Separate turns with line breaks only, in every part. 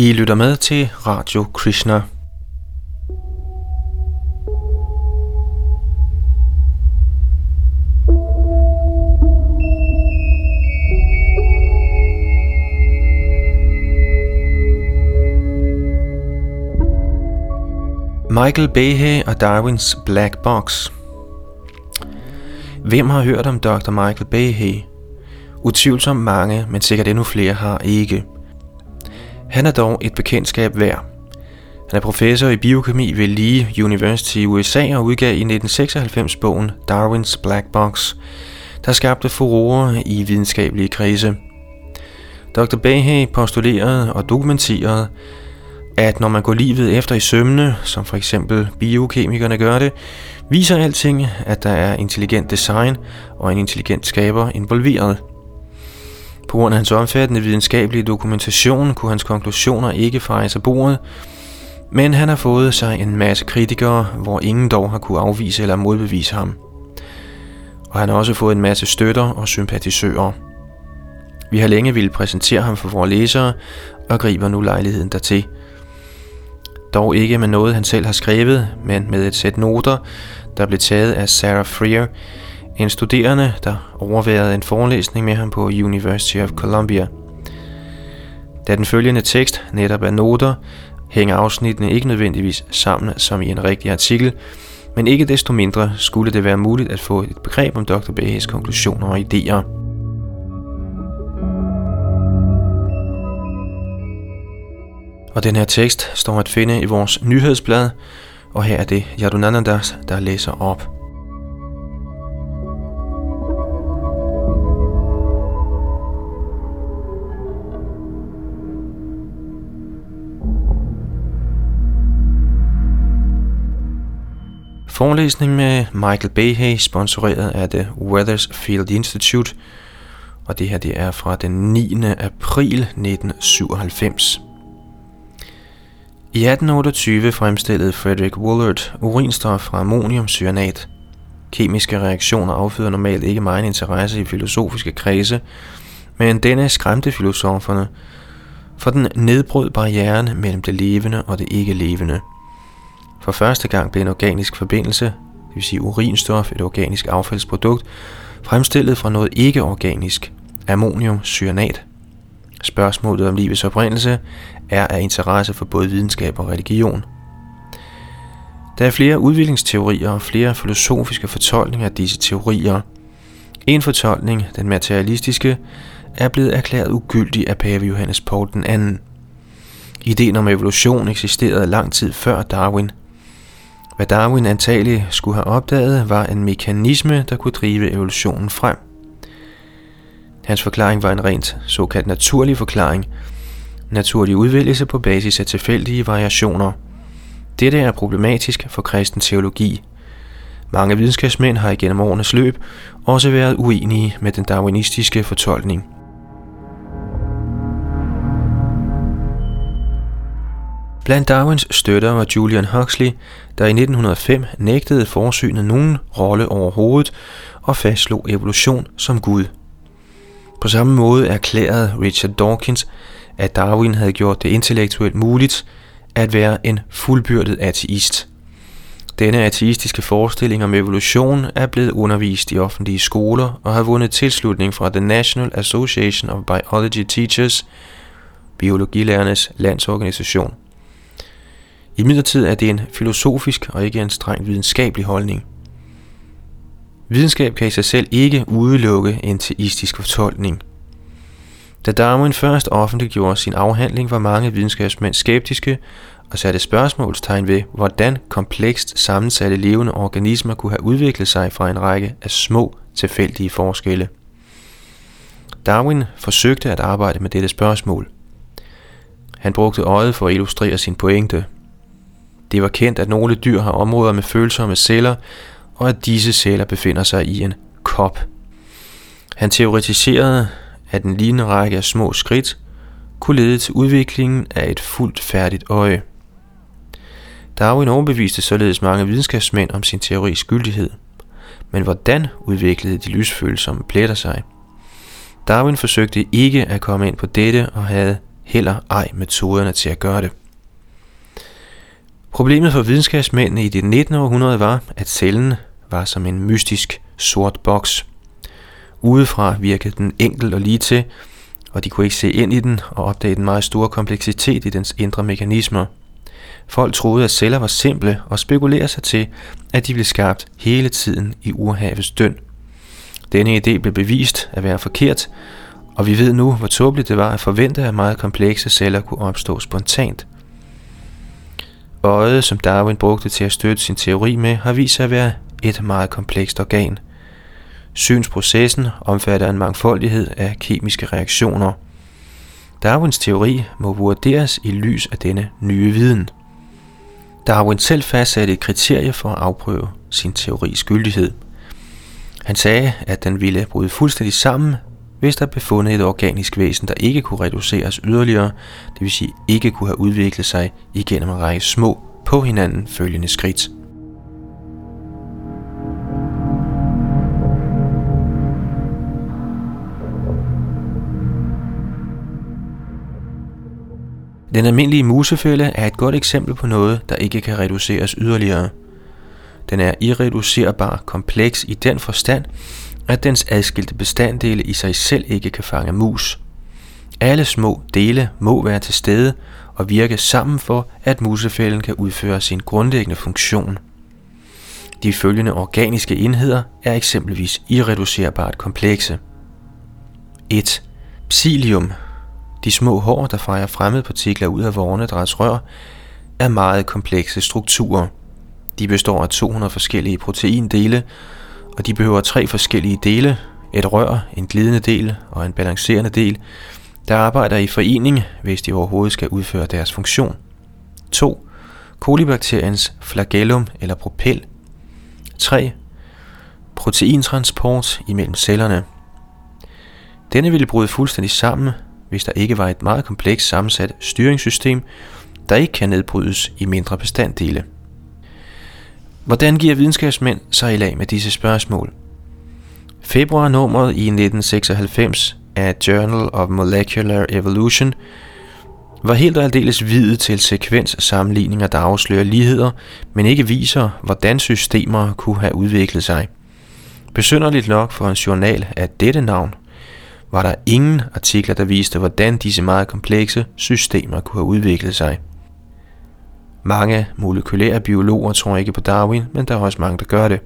I lytter med til Radio Krishna. Michael Behe og Darwins Black Box Hvem har hørt om Dr. Michael Behe? Utvivlsomt mange, men sikkert endnu flere har ikke. Han er dog et bekendtskab værd. Han er professor i biokemi ved Lee University i USA og udgav i 1996 bogen Darwins Black Box, der skabte furore i videnskabelige kredse. Dr. Behe postulerede og dokumenterede, at når man går livet efter i sømne, som for eksempel biokemikerne gør det, viser alting, at der er intelligent design og en intelligent skaber involveret. På grund af hans omfattende videnskabelige dokumentation kunne hans konklusioner ikke fejres af bordet, men han har fået sig en masse kritikere, hvor ingen dog har kunne afvise eller modbevise ham. Og han har også fået en masse støtter og sympatisører. Vi har længe ville præsentere ham for vores læsere, og griber nu lejligheden dertil – dog ikke med noget, han selv har skrevet, men med et sæt noter, der blev taget af Sarah Freer, en studerende, der overværede en forelæsning med ham på University of Columbia. Da den følgende tekst netop er noter, hænger afsnittene ikke nødvendigvis sammen som i en rigtig artikel, men ikke desto mindre skulle det være muligt at få et begreb om Dr. Behes konklusioner og idéer. Og den her tekst står at finde i vores nyhedsblad, og her er det Yadunanandas, der læser op. Forelæsning med Michael Behe, sponsoreret af The Weathersfield Institute, og det her det er fra den 9. april 1997. I 1828 fremstillede Frederick Woolard urinstof fra ammoniumcyanat. Kemiske reaktioner afføder normalt ikke meget interesse i filosofiske kredse, men denne skræmte filosoferne, for den nedbrød barrieren mellem det levende og det ikke levende. For første gang blev en organisk forbindelse, det vil sige urinstof, et organisk affaldsprodukt, fremstillet fra noget ikke-organisk, ammoniumcyanat. Spørgsmålet om livets oprindelse er af interesse for både videnskab og religion. Der er flere udviklingsteorier og flere filosofiske fortolkninger af disse teorier. En fortolkning, den materialistiske, er blevet erklæret ugyldig af pave Johannes Paul II. Ideen om evolution eksisterede lang tid før Darwin. Hvad Darwin antagelig skulle have opdaget, var en mekanisme, der kunne drive evolutionen frem. Hans forklaring var en rent såkaldt naturlig forklaring, naturlig udvælgelse på basis af tilfældige variationer. Dette er problematisk for kristen teologi. Mange videnskabsmænd har igennem årenes løb også været uenige med den darwinistiske fortolkning. Blandt Darwins støtter var Julian Huxley, der i 1905 nægtede forsynet nogen rolle overhovedet og fastslog evolution som Gud. På samme måde erklærede Richard Dawkins, at Darwin havde gjort det intellektuelt muligt at være en fuldbyrdet ateist. Denne ateistiske forestilling om evolution er blevet undervist i offentlige skoler og har vundet tilslutning fra The National Association of Biology Teachers, biologilærernes landsorganisation. I midlertid er det en filosofisk og ikke en streng videnskabelig holdning. Videnskab kan i sig selv ikke udelukke en teistisk fortolkning – da Darwin først offentliggjorde sin afhandling, var mange videnskabsmænd skeptiske og satte spørgsmålstegn ved, hvordan komplekst sammensatte levende organismer kunne have udviklet sig fra en række af små, tilfældige forskelle. Darwin forsøgte at arbejde med dette spørgsmål. Han brugte øjet for at illustrere sin pointe. Det var kendt, at nogle dyr har områder med følsomme celler, og at disse celler befinder sig i en kop. Han teoretiserede, at en lignende række af små skridt kunne lede til udviklingen af et fuldt færdigt øje. Darwin overbeviste således mange videnskabsmænd om sin teoris gyldighed. Men hvordan udviklede de lysfølsomme pletter sig? Darwin forsøgte ikke at komme ind på dette og havde heller ej metoderne til at gøre det. Problemet for videnskabsmændene i det 19. århundrede var, at cellen var som en mystisk sort boks. Udefra virkede den enkel og lige til, og de kunne ikke se ind i den og opdage den meget store kompleksitet i dens indre mekanismer. Folk troede, at celler var simple og spekulerede sig til, at de blev skabt hele tiden i urhavets døn. Denne idé blev bevist at være forkert, og vi ved nu, hvor tåbeligt det var at forvente, at meget komplekse celler kunne opstå spontant. Øjet, som Darwin brugte til at støtte sin teori med, har vist sig at være et meget komplekst organ. Synsprocessen omfatter en mangfoldighed af kemiske reaktioner. Darwins teori må vurderes i lys af denne nye viden. Darwin selv fastsatte et kriterie for at afprøve sin teoris gyldighed. Han sagde, at den ville bryde fuldstændig sammen, hvis der blev fundet et organisk væsen, der ikke kunne reduceres yderligere, det vil sige ikke kunne have udviklet sig igennem en række små på hinanden følgende skridt. Den almindelige musefælde er et godt eksempel på noget, der ikke kan reduceres yderligere. Den er irreducerbar kompleks i den forstand, at dens adskilte bestanddele i sig selv ikke kan fange mus. Alle små dele må være til stede og virke sammen for, at musefælden kan udføre sin grundlæggende funktion. De følgende organiske enheder er eksempelvis irreducerbart komplekse. 1. Psilium de små hår, der fejrer fremmedpartikler ud af vornedræts rør, er meget komplekse strukturer. De består af 200 forskellige proteindele, og de behøver tre forskellige dele, et rør, en glidende del og en balancerende del, der arbejder i forening, hvis de overhovedet skal udføre deres funktion. 2. Kolibakteriens flagellum eller propel. 3. Proteintransport imellem cellerne. Denne ville bryde fuldstændig sammen, hvis der ikke var et meget komplekst sammensat styringssystem, der ikke kan nedbrydes i mindre bestanddele. Hvordan giver videnskabsmænd sig i lag med disse spørgsmål? Februarnummeret i 1996 af Journal of Molecular Evolution var helt og aldeles videt til sekvenssammenligninger, der afslører ligheder, men ikke viser, hvordan systemer kunne have udviklet sig. Besynderligt nok for en journal af dette navn var der ingen artikler, der viste, hvordan disse meget komplekse systemer kunne have udviklet sig. Mange molekylære biologer tror ikke på Darwin, men der er også mange, der gør det.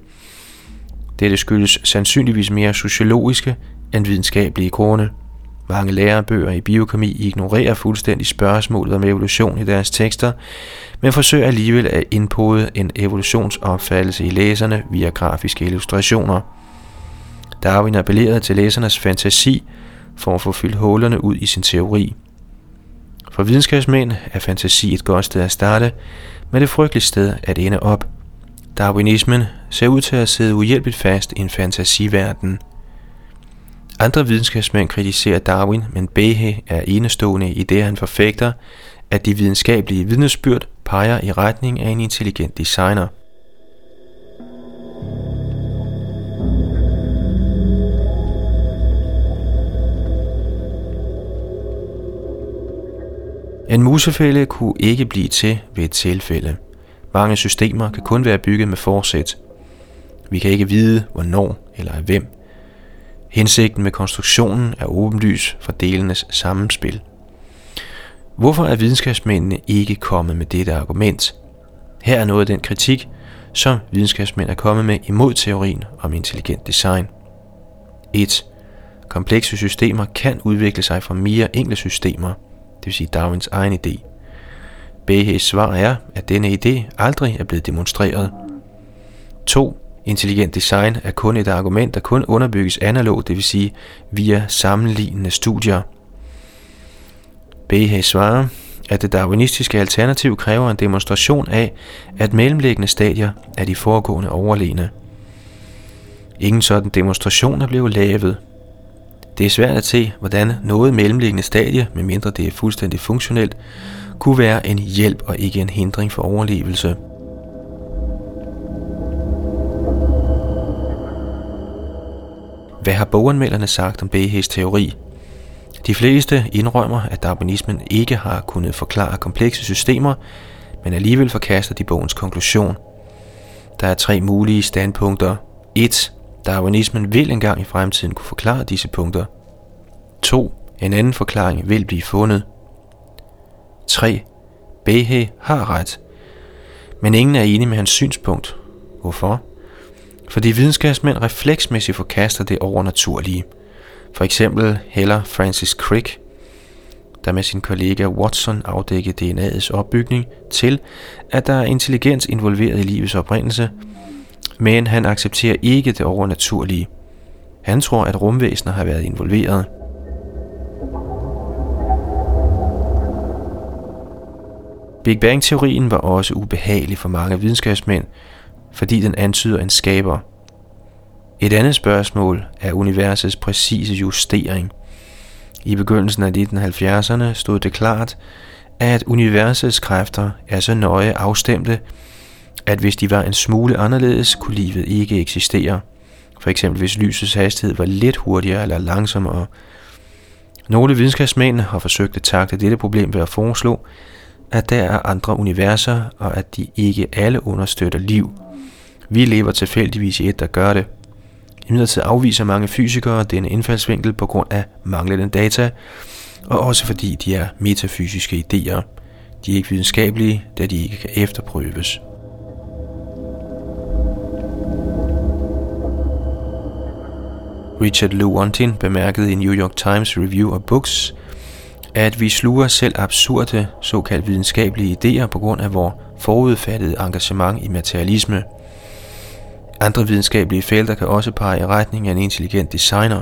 Dette skyldes sandsynligvis mere sociologiske end videnskabelige grunde. Mange lærebøger i biokemi ignorerer fuldstændig spørgsmålet om evolution i deres tekster, men forsøger alligevel at indpode en evolutionsopfattelse i læserne via grafiske illustrationer – Darwin appellerede til læsernes fantasi for at få fyldt hullerne ud i sin teori. For videnskabsmænd er fantasi et godt sted at starte, men det frygteligt sted at ende op. Darwinismen ser ud til at sidde uhjælpeligt fast i en fantasiverden. Andre videnskabsmænd kritiserer Darwin, men Behe er enestående i det, han forfægter, at de videnskabelige vidnesbyrd peger i retning af en intelligent designer – En musefælde kunne ikke blive til ved et tilfælde. Mange systemer kan kun være bygget med forsæt. Vi kan ikke vide, hvornår eller af hvem. Hensigten med konstruktionen er åbenlys for delenes sammenspil. Hvorfor er videnskabsmændene ikke kommet med dette argument? Her er noget af den kritik, som videnskabsmænd er kommet med imod teorien om intelligent design. 1. Komplekse systemer kan udvikle sig fra mere enkle systemer – det vil sige Darwins egen idé. Behes svar er, at denne idé aldrig er blevet demonstreret. 2. Intelligent design er kun et argument, der kun underbygges analogt, det vil sige via sammenlignende studier. Behe svarer, at det darwinistiske alternativ kræver en demonstration af, at mellemliggende stadier er de foregående overlegne. Ingen sådan demonstration er blevet lavet, det er svært at se, hvordan noget mellemliggende stadie, medmindre det er fuldstændig funktionelt, kunne være en hjælp og ikke en hindring for overlevelse. Hvad har boganmelderne sagt om Behes teori? De fleste indrømmer, at darwinismen ikke har kunnet forklare komplekse systemer, men alligevel forkaster de bogens konklusion. Der er tre mulige standpunkter. 1. Darwinismen vil engang i fremtiden kunne forklare disse punkter. 2. En anden forklaring vil blive fundet. 3. Behe har ret. Men ingen er enig med hans synspunkt. Hvorfor? Fordi videnskabsmænd refleksmæssigt forkaster det overnaturlige. For eksempel heller Francis Crick, der med sin kollega Watson afdækkede DNA'ets opbygning, til, at der er intelligens involveret i livets oprindelse, men han accepterer ikke det overnaturlige. Han tror, at rumvæsener har været involveret. Big Bang-teorien var også ubehagelig for mange videnskabsmænd, fordi den antyder en skaber. Et andet spørgsmål er universets præcise justering. I begyndelsen af 1970'erne stod det klart, at universets kræfter er så nøje afstemte, at hvis de var en smule anderledes, kunne livet ikke eksistere. For eksempel hvis lysets hastighed var lidt hurtigere eller langsommere. Nogle videnskabsmænd har forsøgt at takle dette problem ved at foreslå, at der er andre universer, og at de ikke alle understøtter liv. Vi lever tilfældigvis i et, der gør det. Imidlertid afviser mange fysikere denne indfaldsvinkel på grund af manglende data, og også fordi de er metafysiske idéer. De er ikke videnskabelige, da de ikke kan efterprøves. Richard Lewontin bemærkede i New York Times Review of Books, at vi sluger selv absurde, såkaldt videnskabelige idéer på grund af vores forudfattede engagement i materialisme. Andre videnskabelige felter kan også pege i retning af en intelligent designer.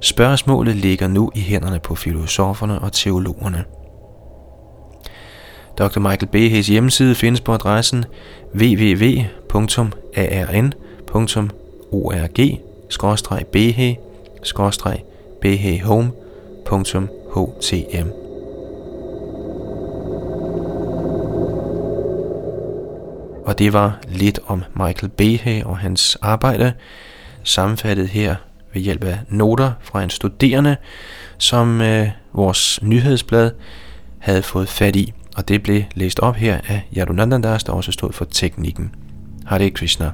Spørgsmålet ligger nu i hænderne på filosoferne og teologerne. Dr. Michael Behes hjemmeside findes på adressen www.arn.org www.arn.org-bh-behome.htm Og det var lidt om Michael Behe og hans arbejde, sammenfattet her ved hjælp af noter fra en studerende, som øh, vores nyhedsblad havde fået fat i. Og det blev læst op her af Yadunandandas, der også stod for teknikken. Hare Krishna.